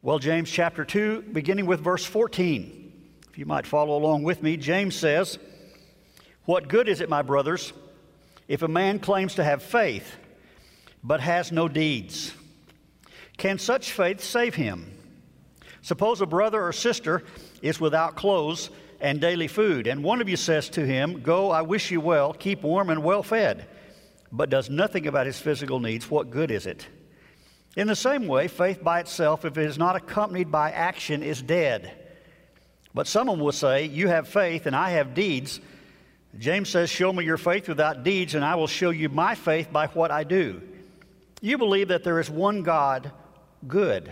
Well, James chapter 2, beginning with verse 14. If you might follow along with me, James says, What good is it, my brothers, if a man claims to have faith but has no deeds? Can such faith save him? Suppose a brother or sister is without clothes and daily food, and one of you says to him, Go, I wish you well, keep warm and well fed, but does nothing about his physical needs, what good is it? In the same way, faith by itself, if it is not accompanied by action, is dead. But someone will say, You have faith and I have deeds. James says, Show me your faith without deeds, and I will show you my faith by what I do. You believe that there is one God, good.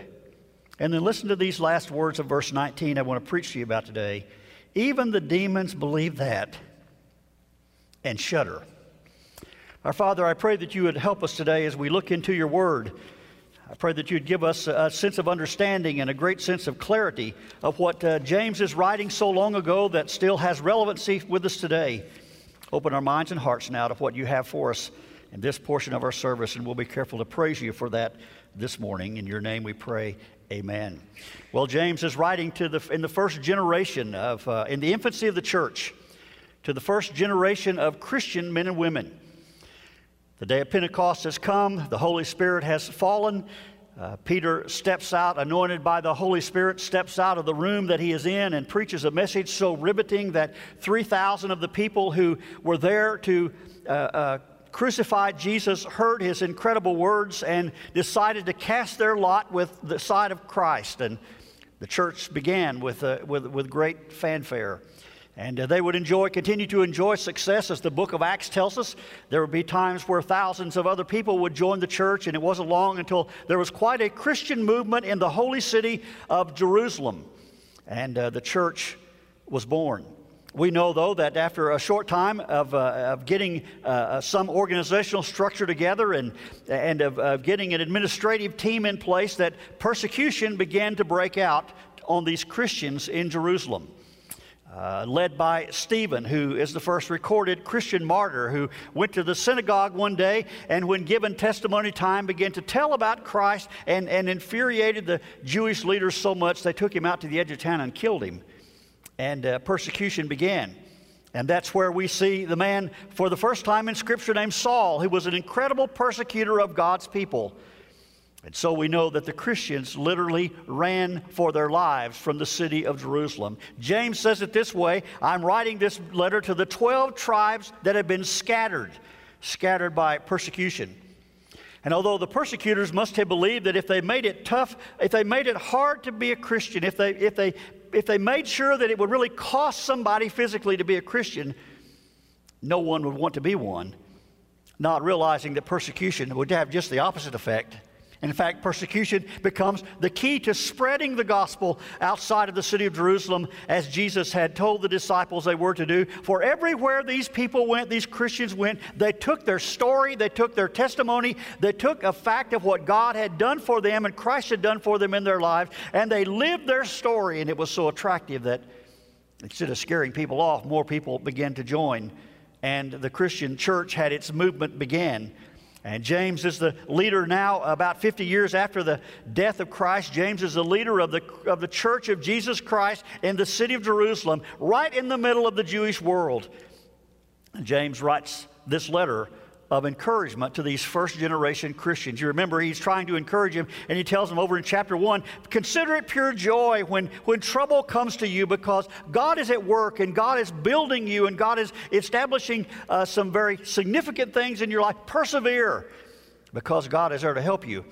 And then listen to these last words of verse 19 I want to preach to you about today. Even the demons believe that and shudder. Our Father, I pray that you would help us today as we look into your word. I pray that you'd give us a sense of understanding and a great sense of clarity of what uh, James is writing so long ago that still has relevancy with us today. Open our minds and hearts now to what you have for us in this portion of our service, and we'll be careful to praise you for that this morning. In your name we pray, amen. Well, James is writing to the, in the first generation of, uh, in the infancy of the church, to the first generation of Christian men and women. The day of Pentecost has come, the Holy Spirit has fallen. Uh, Peter steps out, anointed by the Holy Spirit, steps out of the room that he is in and preaches a message so riveting that 3,000 of the people who were there to uh, uh, crucify Jesus heard his incredible words and decided to cast their lot with the side of Christ. And the church began with, uh, with, with great fanfare. And uh, they would enjoy, continue to enjoy success, as the book of Acts tells us. There would be times where thousands of other people would join the church, and it wasn't long until there was quite a Christian movement in the holy city of Jerusalem. And uh, the church was born. We know, though, that after a short time of, uh, of getting uh, uh some organizational structure together and, and of, of getting an administrative team in place, that persecution began to break out on these Christians in Jerusalem uh, led by Stephen, who is the first recorded Christian martyr who went to the synagogue one day and, when given testimony time, began to tell about Christ and, and infuriated the Jewish leaders so much they took him out to the edge of town and killed him. And uh, persecution began. And that's where we see the man for the first time in Scripture named Saul, who was an incredible persecutor of God's people. And so we know that the Christians literally ran for their lives from the city of Jerusalem. James says it this way I'm writing this letter to the 12 tribes that have been scattered, scattered by persecution. And although the persecutors must have believed that if they made it tough, if they made it hard to be a Christian, if they, if they, if they made sure that it would really cost somebody physically to be a Christian, no one would want to be one, not realizing that persecution would have just the opposite effect in fact, persecution becomes the key to spreading the gospel outside of the city of Jerusalem, as Jesus had told the disciples they were to do. For everywhere these people went, these Christians went, they took their story, they took their testimony, they took a fact of what God had done for them and Christ had done for them in their lives, and they lived their story. And it was so attractive that instead of scaring people off, more people began to join. And the Christian church had its movement began. And James is the leader now, about 50 years after the death of Christ. James is the leader of the, of the church of Jesus Christ in the city of Jerusalem, right in the middle of the Jewish world. James writes this letter of encouragement to these first generation Christians. You remember, he's trying to encourage them, and he tells them over in chapter 1 consider it pure joy when, when trouble comes to you because God is at work and God is building you and God is establishing uh, some very significant things in your life. Persevere because God is there to help you.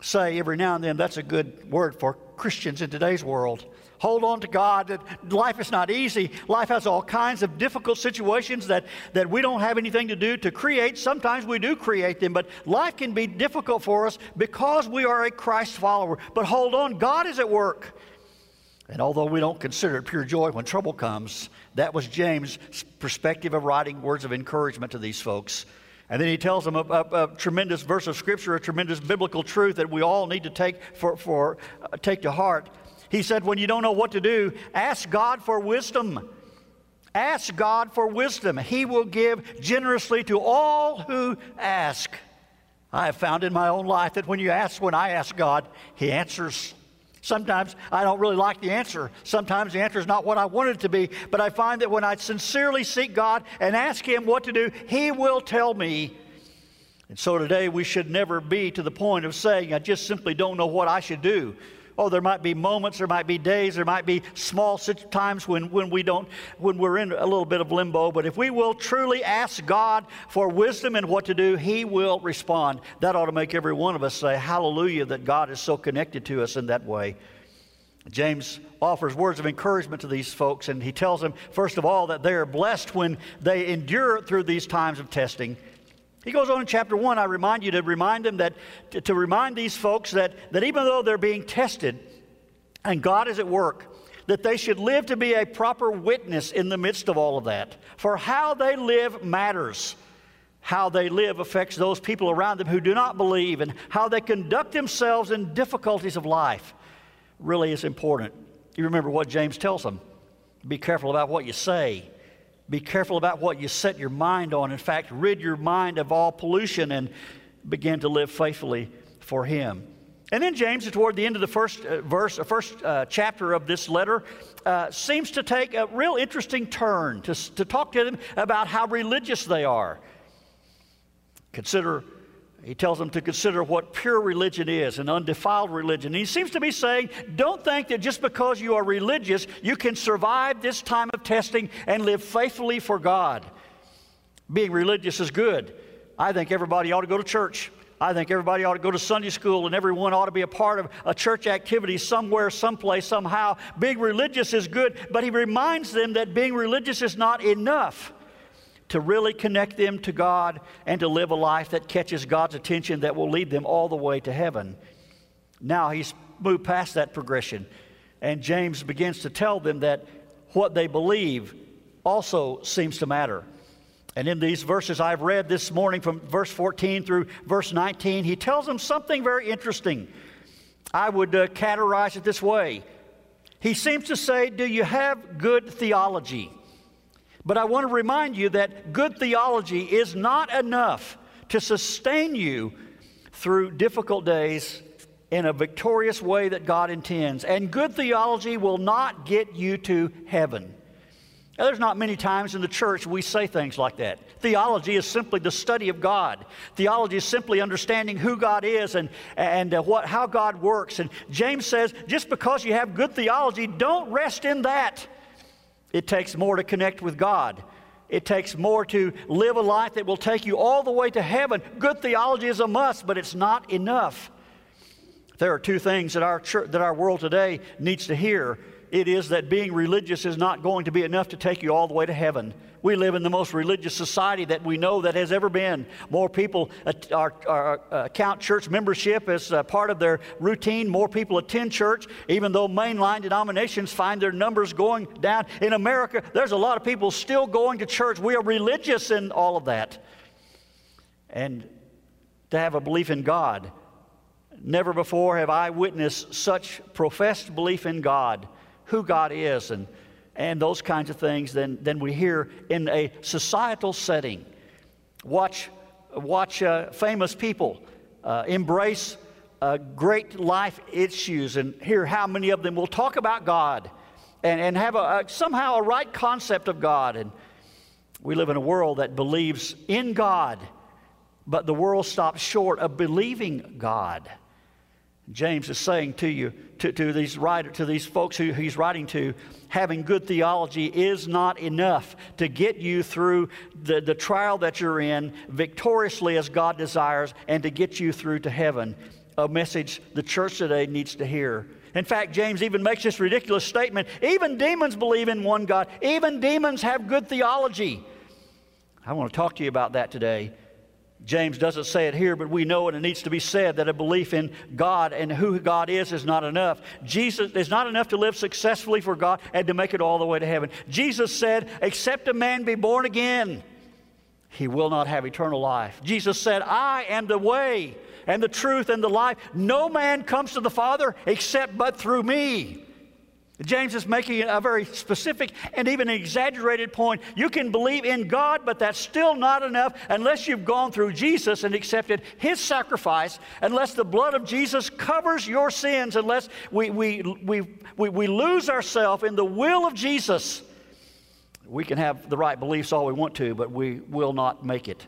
Say every now and then, that's a good word for Christians in today's world. Hold on to God. That life is not easy. Life has all kinds of difficult situations that, that we don't have anything to do to create. Sometimes we do create them, but life can be difficult for us because we are a Christ follower. But hold on, God is at work. And although we don't consider it pure joy when trouble comes, that was James' perspective of writing words of encouragement to these folks. And then he tells them a, a, a, tremendous verse of scripture, a tremendous biblical truth that we all need to take for, for uh, take to heart. He said, when you don't know what to do, ask God for wisdom. Ask God for wisdom. He will give generously to all who ask. I have found in my own life that when you ask, when I ask God, He answers. Sometimes I don't really like the answer. Sometimes the answer is not what I want it to be. But I find that when I sincerely seek God and ask Him what to do, He will tell me. And so today we should never be to the point of saying, I just simply don't know what I should do. Oh, there might be moments, there might be days, there might be small times when, when we don't, when we're in a little bit of limbo. But if we will truly ask God for wisdom and what to do, He will respond. That ought to make every one of us say, Hallelujah, that God is so connected to us in that way. James offers words of encouragement to these folks, and he tells them, first of all, that they are blessed when they endure through these times of testing. He goes on in chapter 1, I remind you to remind them that, to, to remind these folks that, that even though they're being tested and God is at work, that they should live to be a proper witness in the midst of all of that. For how they live matters. How they live affects those people around them who do not believe, and how they conduct themselves in difficulties of life really is important. You remember what James tells them be careful about what you say be careful about what you set your mind on. In fact, rid your mind of all pollution and begin to live faithfully for Him. And then James, toward the end of the first uh, verse, uh, first uh, chapter of this letter, uh, seems to take a real interesting turn to, to talk to them about how religious they are. Consider he tells them to consider what pure religion is, an undefiled religion. And he seems to be saying, don't think that just because you are religious, you can survive this time of testing and live faithfully for God. Being religious is good. I think everybody ought to go to church. I think everybody ought to go to Sunday school and everyone ought to be a part of a church activity somewhere, someplace, somehow. Being religious is good, but he reminds them that being religious is not enough to really connect them to God and to live a life that catches God's attention that will lead them all the way to heaven. Now he's moved past that progression, and James begins to tell them that what they believe also seems to matter. And in these verses I've read this morning from verse 14 through verse 19, he tells them something very interesting. I would uh, categorize it this way. He seems to say, Do you have good theology? But I want to remind you that good theology is not enough to sustain you through difficult days in a victorious way that God intends. And good theology will not get you to heaven. Now, there's not many times in the church we say things like that. Theology is simply the study of God. Theology is simply understanding who God is and, and uh, what, how God works. And James says just because you have good theology, don't rest in that. It takes more to connect with God. It takes more to live a life that will take you all the way to heaven. Good theology is a must, but it's not enough. There are two things that our, church, that our world today needs to hear. It is that being religious is not going to be enough to take you all the way to heaven. We live in the most religious society that we know that has ever been. More people are, are, uh, count church membership as part of their routine. More people attend church, even though mainline denominations find their numbers going down. In America, there's a lot of people still going to church. We are religious in all of that. And to have a belief in God. Never before have I witnessed such professed belief in God, who God is, and and those kinds of things than, than we hear in a societal setting. Watch, watch uh, famous people uh, embrace uh, great life issues and hear how many of them will talk about God and, and have a, a, somehow a right concept of God. And we live in a world that believes in God, but the world stops short of believing God. James is saying to you, to, to, these writer, to these folks who he's writing to, having good theology is not enough to get you through the, the trial that you're in victoriously as God desires and to get you through to heaven. A message the church today needs to hear. In fact, James even makes this ridiculous statement even demons believe in one God, even demons have good theology. I want to talk to you about that today. James doesn't say it here, but we know it. and It needs to be said that a belief in God and who God is is not enough. Jesus is not enough to live successfully for God and to make it all the way to heaven. Jesus said, Except a man be born again, he will not have eternal life. Jesus said, I am the way and the truth and the life. No man comes to the Father except but through me. James is making a very specific and even exaggerated point. You can believe in God, but that's still not enough unless you've gone through Jesus and accepted His sacrifice, unless the blood of Jesus covers your sins, unless we, we, we, we, we lose ourselves in the will of Jesus. We can have the right beliefs all we want to, but we will not make it.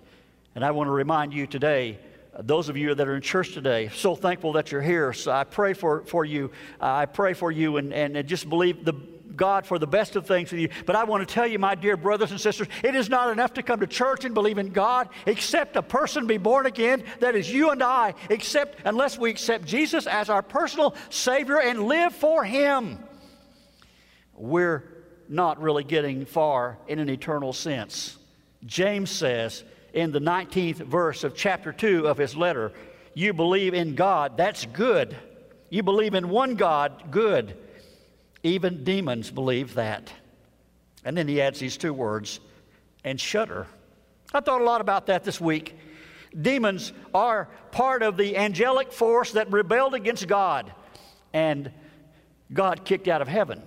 And I want to remind you today those of you that are in church today, so thankful that you're here. So I pray for, for you. I pray for you and, and just believe the God for the best of things for you. But I want to tell you, my dear brothers and sisters, it is not enough to come to church and believe in God, except a person be born again. That is you and I, except unless we accept Jesus as our personal Savior and live for Him. We're not really getting far in an eternal sense. James says, in the 19th verse of chapter 2 of his letter. You believe in God, that's good. You believe in one God, good. Even demons believe that. And then he adds these two words, and shudder. I thought a lot about that this week. Demons are part of the angelic force that rebelled against God, and God kicked out of heaven.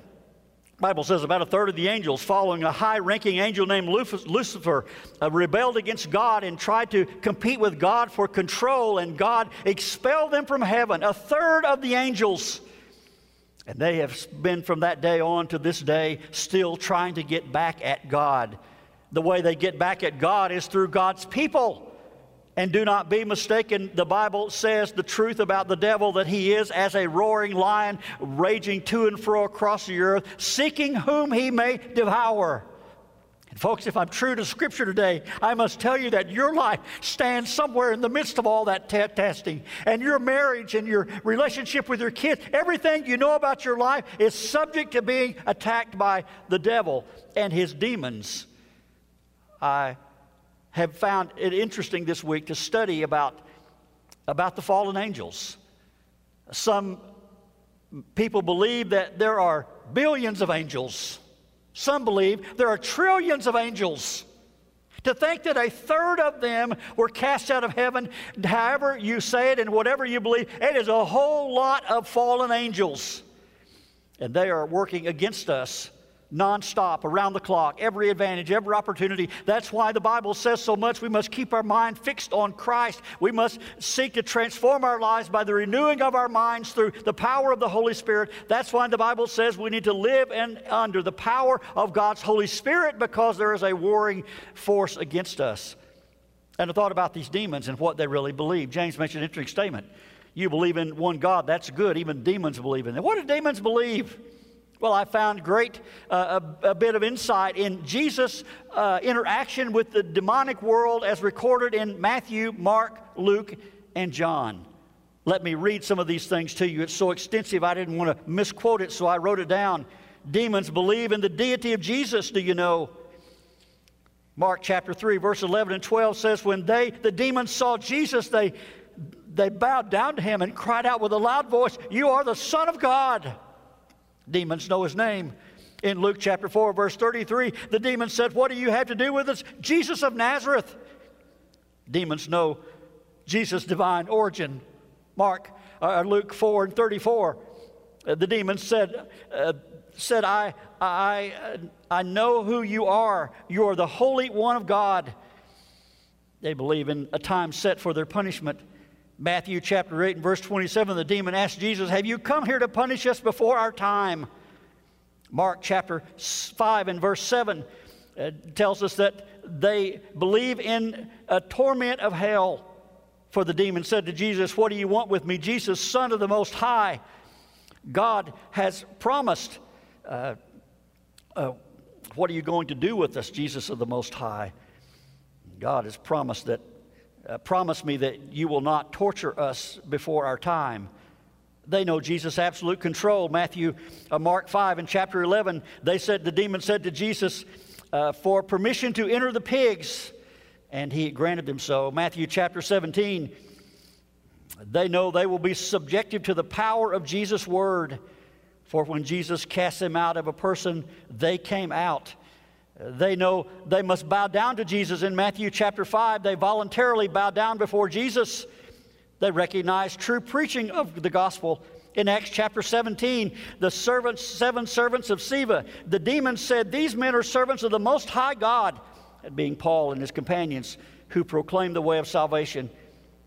Bible says about a third of the angels, following a high ranking angel named Lucifer, uh, rebelled against God and tried to compete with God for control, and God expelled them from heaven. A third of the angels. And they have been from that day on to this day still trying to get back at God. The way they get back at God is through God's people. And do not be mistaken, the Bible says the truth about the devil that he is as a roaring lion, raging to and fro across the earth, seeking whom he may devour. And folks, if I'm true to Scripture today, I must tell you that your life stands somewhere in the midst of all that t- testing. And your marriage and your relationship with your kids, everything you know about your life is subject to being attacked by the devil and his demons. I have found it interesting this week to study about, about the fallen angels. Some people believe that there are billions of angels. Some believe there are trillions of angels. To think that a third of them were cast out of heaven, however you say it and whatever you believe, it is a whole lot of fallen angels. And they are working against us nonstop, around the clock, every advantage, every opportunity. That's why the Bible says so much. We must keep our mind fixed on Christ. We must seek to transform our lives by the renewing of our minds through the power of the Holy Spirit. That's why the Bible says we need to live in, under the power of God's Holy Spirit because there is a warring force against us. And I thought about these demons and what they really believe. James mentioned an interesting statement. You believe in one God, that's good. Even demons believe in it. What do demons believe? Well, I found great uh, a, a, bit of insight in Jesus' uh, interaction with the demonic world as recorded in Matthew, Mark, Luke, and John. Let me read some of these things to you. It's so extensive, I didn't want to misquote it, so I wrote it down. Demons believe in the deity of Jesus, do you know? Mark chapter 3, verse 11 and 12 says, When they, the demons, saw Jesus, they, they bowed down to him and cried out with a loud voice, You are the Son of God. Demons know his name. In Luke chapter 4, verse 33, the demon said, What do you have to do with us? Jesus of Nazareth. Demons know Jesus' divine origin. Mark, uh, Luke 4 and 34, uh, the demon said, uh, said I, I, uh, I know who you are. You are the Holy One of God. They believe in a time set for their punishment. Matthew chapter 8 and verse 27, the demon asked Jesus, Have you come here to punish us before our time? Mark chapter 5 and verse 7 uh, tells us that they believe in a torment of hell. For the demon said to Jesus, What do you want with me? Jesus, Son of the Most High. God has promised. Uh, uh, what are you going to do with us, Jesus of the Most High? God has promised that uh, promise me that you will not torture us before our time. They know Jesus' absolute control. Matthew, uh, Mark 5 and chapter 11, they said, the demon said to Jesus, uh, for permission to enter the pigs, and he granted them so. Matthew chapter 17, they know they will be subjective to the power of Jesus' word. For when Jesus cast them out of a person, they came out. They know they must bow down to Jesus. In Matthew chapter 5, they voluntarily bow down before Jesus. They recognize true preaching of the gospel In Acts chapter 17, the servants, seven servants of Sceva, the demons said, These men are servants of the Most High God, being Paul and his companions who proclaim the way of salvation.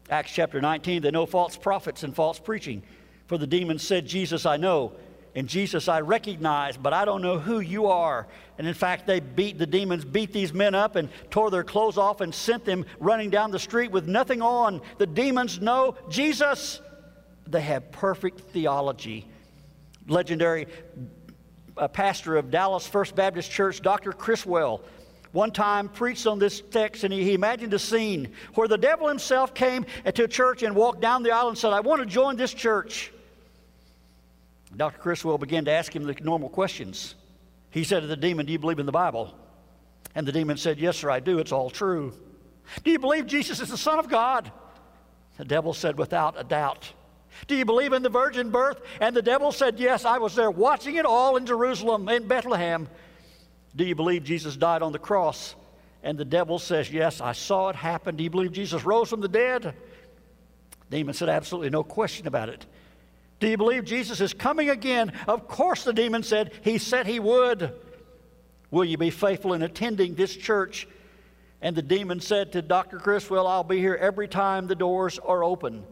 Acts chapter 19, they know false prophets and false preaching. For the demons said, Jesus I know, and Jesus I recognize, but I don't know who you are. And in fact, they beat the demons, beat these men up, and tore their clothes off and sent them running down the street with nothing on. The demons know Jesus. They have perfect theology. Legendary uh, pastor of Dallas First Baptist Church, Dr. Criswell, one time preached on this text and he, he imagined a scene where the devil himself came to a church and walked down the aisle and said, I want to join this church. Dr. Criswell began to ask him the normal questions. He said to the demon, Do you believe in the Bible? And the demon said, Yes, sir, I do. It's all true. Do you believe Jesus is the Son of God? The devil said, Without a doubt. Do you believe in the virgin birth? And the devil said, Yes, I was there watching it all in Jerusalem, in Bethlehem. Do you believe Jesus died on the cross? And the devil says, Yes, I saw it happen. Do you believe Jesus rose from the dead? The demon said, Absolutely no question about it. Do you believe Jesus is coming again? Of course, the demon said, He said he would. Will you be faithful in attending this church? And the demon said to Dr. Criswell, I'll be here every time the doors are open.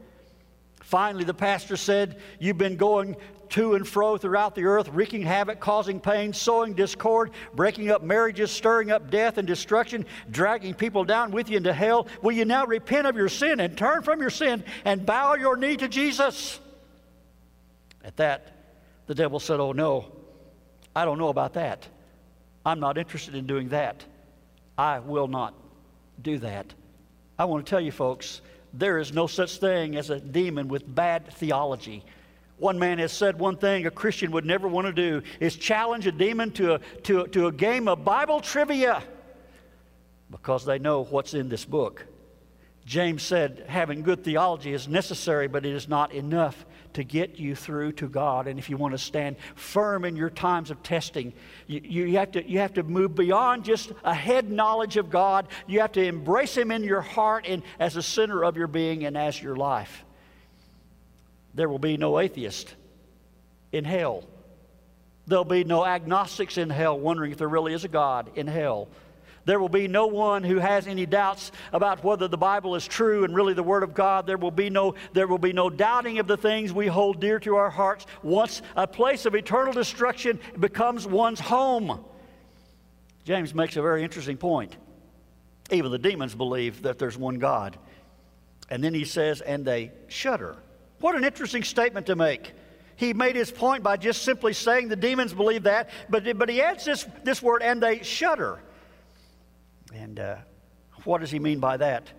Finally, the pastor said, You've been going to and fro throughout the earth, wreaking havoc, causing pain, sowing discord, breaking up marriages, stirring up death and destruction, dragging people down with you into hell. Will you now repent of your sin and turn from your sin and bow your knee to Jesus? At that, the devil said, Oh, no, I don't know about that. I'm not interested in doing that. I will not do that. I want to tell you, folks, there is no such thing as a demon with bad theology. One man has said one thing a Christian would never want to do is challenge a demon to a, to to a game of Bible trivia because they know what's in this book. James said, having good theology is necessary, but it is not enough to get you through to God. And if you want to stand firm in your times of testing, you, you, have, to, you have to move beyond just a head knowledge of God. You have to embrace Him in your heart and as a center of your being and as your life. There will be no atheist in hell. There'll be no agnostics in hell wondering if there really is a God in hell. There will be no one who has any doubts about whether the Bible is true and really the Word of God. There will be no, there will be no doubting of the things we hold dear to our hearts. Once a place of eternal destruction becomes one's home. James makes a very interesting point. Even the demons believe that there's one God. And then he says, and they shudder. What an interesting statement to make. He made his point by just simply saying the demons believe that, but, but he adds this, this word, and they shudder. And uh, what does he mean by that?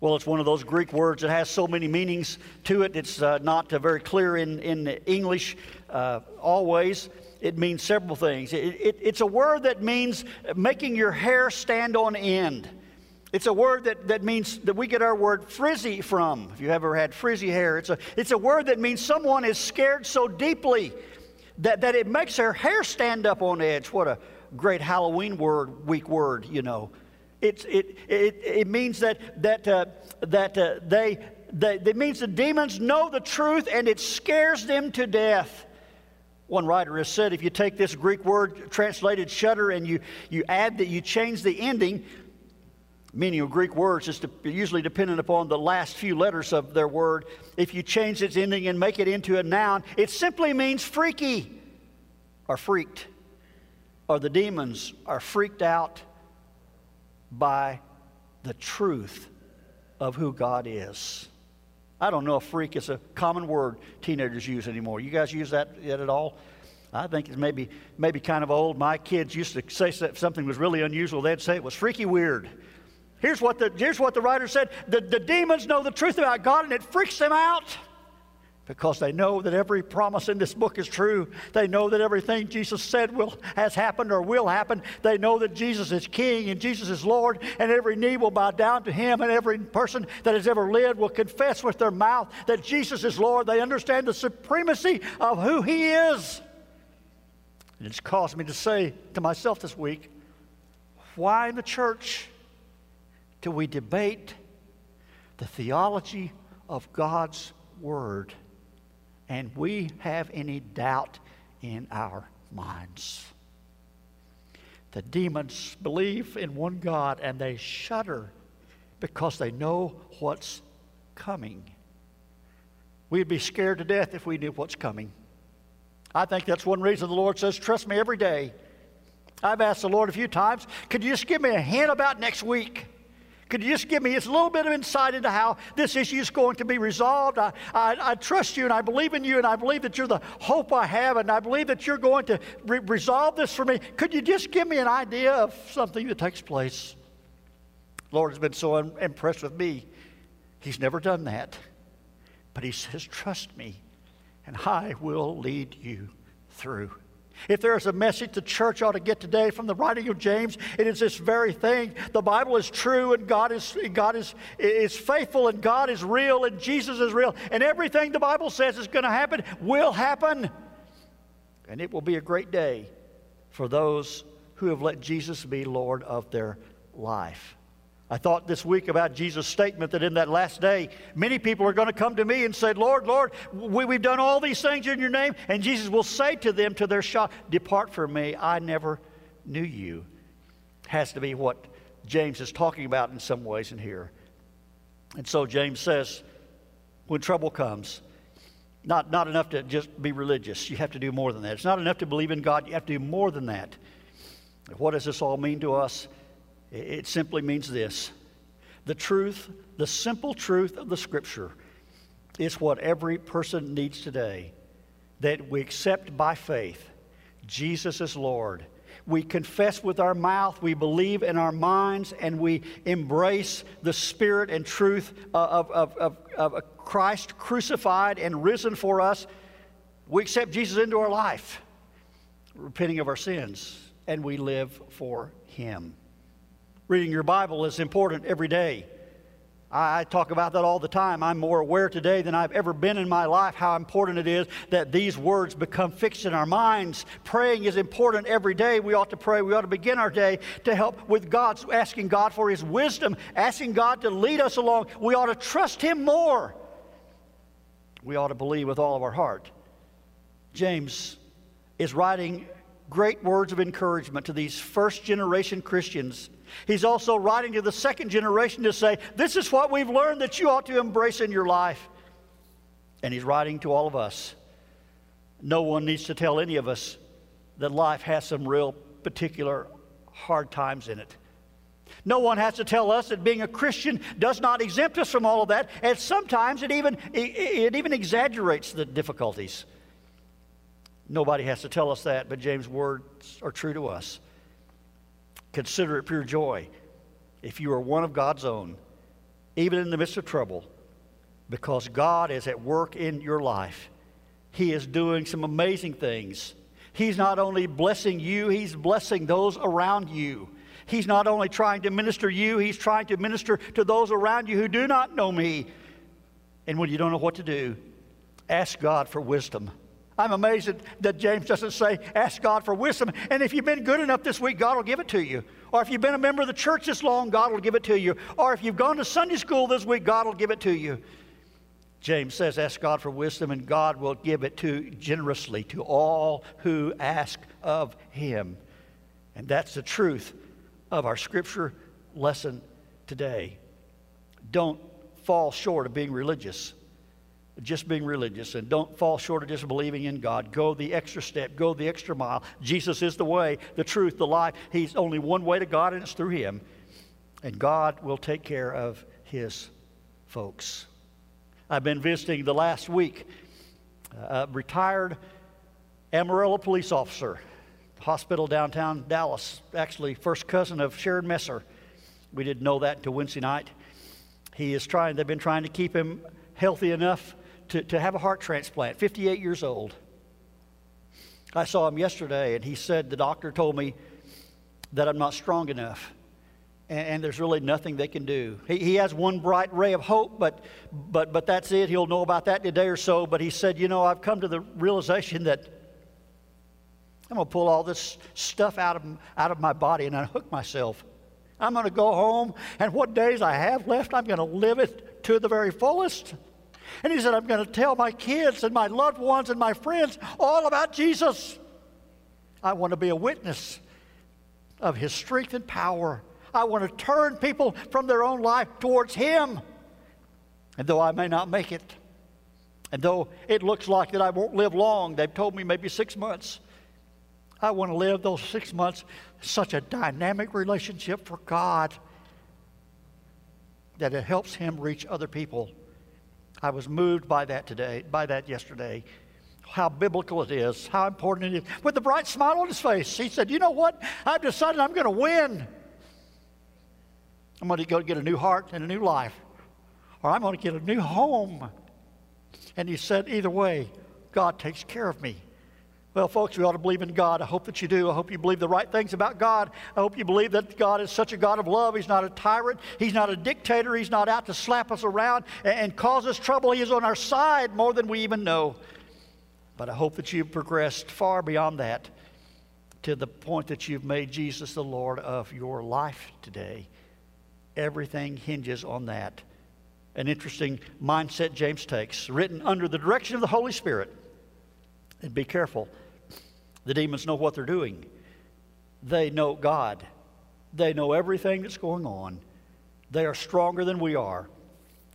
Well, it's one of those Greek words that has so many meanings to it. It's uh, not uh, very clear in, in English uh, always. It means several things. It, it, it's a word that means making your hair stand on end. It's a word that, that means that we get our word frizzy from. If you ever had frizzy hair, it's a, it's a word that means someone is scared so deeply that, that it makes their hair stand up on edge. What a great Halloween word, week word, you know. It, it, it, it means that, that, uh, that uh, they, they, it means the demons know the truth and it scares them to death. One writer has said if you take this Greek word translated shudder and you, you add that you change the ending, meaning of Greek words is usually dependent upon the last few letters of their word. If you change its ending and make it into a noun, it simply means freaky or freaked, or the demons are freaked out by the truth of who God is. I don't know if freak is a common word teenagers use anymore. You guys use that yet at all? I think it's maybe, maybe kind of old. My kids used to say something was really unusual. They'd say it was freaky weird. Here's what the, here's what the writer said the, the demons know the truth about God and it freaks them out because they know that every promise in this book is true. They know that everything Jesus said will, has happened or will happen. They know that Jesus is King and Jesus is Lord, and every knee will bow down to Him, and every person that has ever lived will confess with their mouth that Jesus is Lord. They understand the supremacy of who He is. And it's caused me to say to myself this week why in the church do we debate the theology of God's Word? And we have any doubt in our minds. The demons believe in one God and they shudder because they know what's coming. We'd be scared to death if we knew what's coming. I think that's one reason the Lord says, Trust me every day. I've asked the Lord a few times, could you just give me a hint about next week? Could you just give me just a little bit of insight into how this issue is going to be resolved? I, I, I, trust you and I believe in you and I believe that you're the hope I have and I believe that you're going to re- resolve this for me. Could you just give me an idea of something that takes place? The Lord has been so un- impressed with me. He's never done that. But He says, Trust me and I will lead you through. If there is a message the church ought to get today from the writing of James, it is this very thing. The Bible is true and God is, God is, is faithful and God is real and Jesus is real. And everything the Bible says is going to happen will happen. And it will be a great day for those who have let Jesus be Lord of their life. I thought this week about Jesus' statement that in that last day, many people are going to come to me and say, Lord, Lord, we, have done all these things in your name. And Jesus will say to them, to their shock, Depart from me, I never knew you. Has to be what James is talking about in some ways in here. And so James says, when trouble comes, not, not enough to just be religious. You have to do more than that. It's not enough to believe in God. You have to do more than that. What does this all mean to us? It simply means this the truth, the simple truth of the Scripture is what every person needs today that we accept by faith Jesus is Lord. We confess with our mouth, we believe in our minds, and we embrace the spirit and truth of, of, of, of Christ crucified and risen for us. We accept Jesus into our life, repenting of our sins, and we live for Him. Reading your Bible is important every day. I talk about that all the time. I'm more aware today than I've ever been in my life how important it is that these words become fixed in our minds. Praying is important every day. We ought to pray. We ought to begin our day to help with God's asking God for His wisdom, asking God to lead us along. We ought to trust Him more. We ought to believe with all of our heart. James is writing great words of encouragement to these first generation Christians He's also writing to the second generation to say, This is what we've learned that you ought to embrace in your life. And he's writing to all of us. No one needs to tell any of us that life has some real particular hard times in it. No one has to tell us that being a Christian does not exempt us from all of that, and sometimes it even, it, even exaggerates the difficulties. Nobody has to tell us that, but James' words are true to us. Consider it pure joy if you are one of God's own, even in the midst of trouble, because God is at work in your life. He is doing some amazing things. He's not only blessing you, He's blessing those around you. He's not only trying to minister you, He's trying to minister to those around you who do not know me. And when you don't know what to do, ask God for wisdom. I'm amazed that, James doesn't say, ask God for wisdom. And if you've been good enough this week, God will give it to you. Or if you've been a member of the church this long, God will give it to you. Or if you've gone to Sunday school this week, God will give it to you. James says, ask God for wisdom, and God will give it to generously to all who ask of him. And that's the truth of our scripture lesson today. Don't fall short of being religious just being religious and don't fall short of just believing in God. Go the extra step, go the extra mile. Jesus is the way, the truth, the life. He's only one way to God, and it's through Him. And God will take care of His folks. I've been visiting the last week uh, a retired Amarillo police officer, hospital downtown Dallas, actually, first cousin of Sharon Messer. We didn't know that until Wednesday night. He is trying, they've been trying to keep him healthy enough to, to have a heart transplant, 58 years old. I saw him yesterday, and he said, The doctor told me that I'm not strong enough, and, and there's really nothing they can do. He, he has one bright ray of hope, but, but, but that's it. He'll know about that in a day or so. But he said, You know, I've come to the realization that I'm going to pull all this stuff out of, out of my body and unhook myself. I'm going to go home, and what days I have left, I'm going to live it to the very fullest. And he said, I'm going to tell my kids and my loved ones and my friends all about Jesus. I want to be a witness of his strength and power. I want to turn people from their own life towards him. And though I may not make it, and though it looks like that I won't live long, they've told me maybe six months, I want to live those six months such a dynamic relationship for God that it helps him reach other people. I was moved by that today, by that yesterday. How biblical it is, how important it is. With a bright smile on his face, he said, You know what? I've decided I'm going to win. I'm going to go get a new heart and a new life, or I'm going to get a new home. And he said, Either way, God takes care of me. Well, folks, we ought to believe in God. I hope that you do. I hope you believe the right things about God. I hope you believe that God is such a God of love. He's not a tyrant. He's not a dictator. He's not out to slap us around and cause us trouble. He is on our side more than we even know. But I hope that you've progressed far beyond that to the point that you've made Jesus the Lord of your life today. Everything hinges on that. An interesting mindset James takes, written under the direction of the Holy Spirit. And be careful the demons know what they're doing. They know God. They know everything that's going on. They are stronger than we are.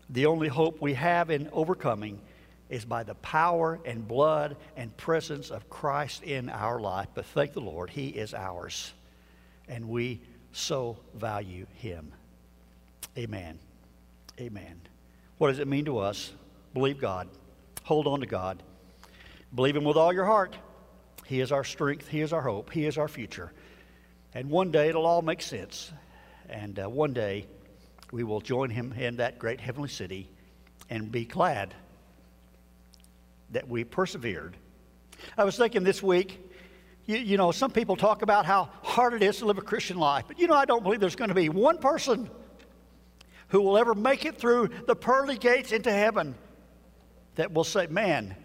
The only hope we have in overcoming is by the power and blood and presence of Christ in our life. But thank the Lord, He is ours, and we so value Him. Amen. Amen. What does it mean to us? Believe God. Hold on to God. Believe Him with all your heart. He is our strength, He is our hope, He is our future. And one day it'll all make sense. And uh, one day we will join Him in that great heavenly city and be glad that we persevered. I was thinking this week, you, you, know, some people talk about how hard it is to live a Christian life. But you know, I don't believe there's going to be one person who will ever make it through the pearly gates into heaven that will say, man,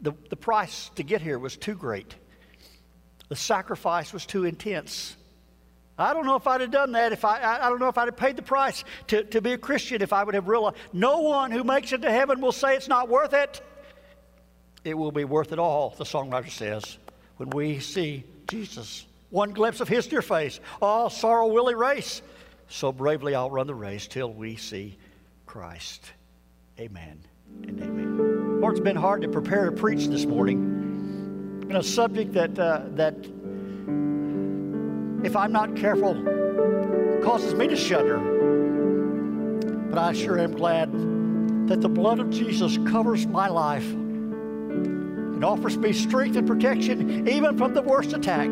the, the price to get here was too great. The sacrifice was too intense. I don't know if I'd have done that if I, I don't know if I'd have paid the price to, to be a Christian if I would have realized no one who makes it to heaven will say it's not worth it. It will be worth it all, the songwriter says, when we see Jesus. One glimpse of his dear face, all sorrow will erase. So bravely I'll run the race till we see Christ. Amen and amen. Lord, it's been hard to prepare to preach this morning. In a subject that, uh, that if I'm not careful, causes me to shudder. But I sure am glad that the blood of Jesus covers my life and offers me strength and protection even from the worst attack.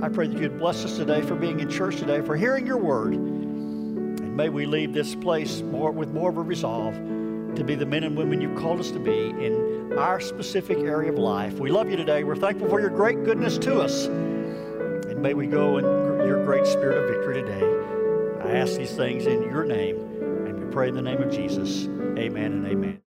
I pray that you'd bless us today for being in church today, for hearing your word. And may we leave this place more with more of a resolve to be the men and women you've called us to be in our specific area of life. We love you today. We're thankful for your great goodness to us. And may we go in your great spirit of victory today. I ask these things in your name, and we pray in the name of Jesus. Amen and amen.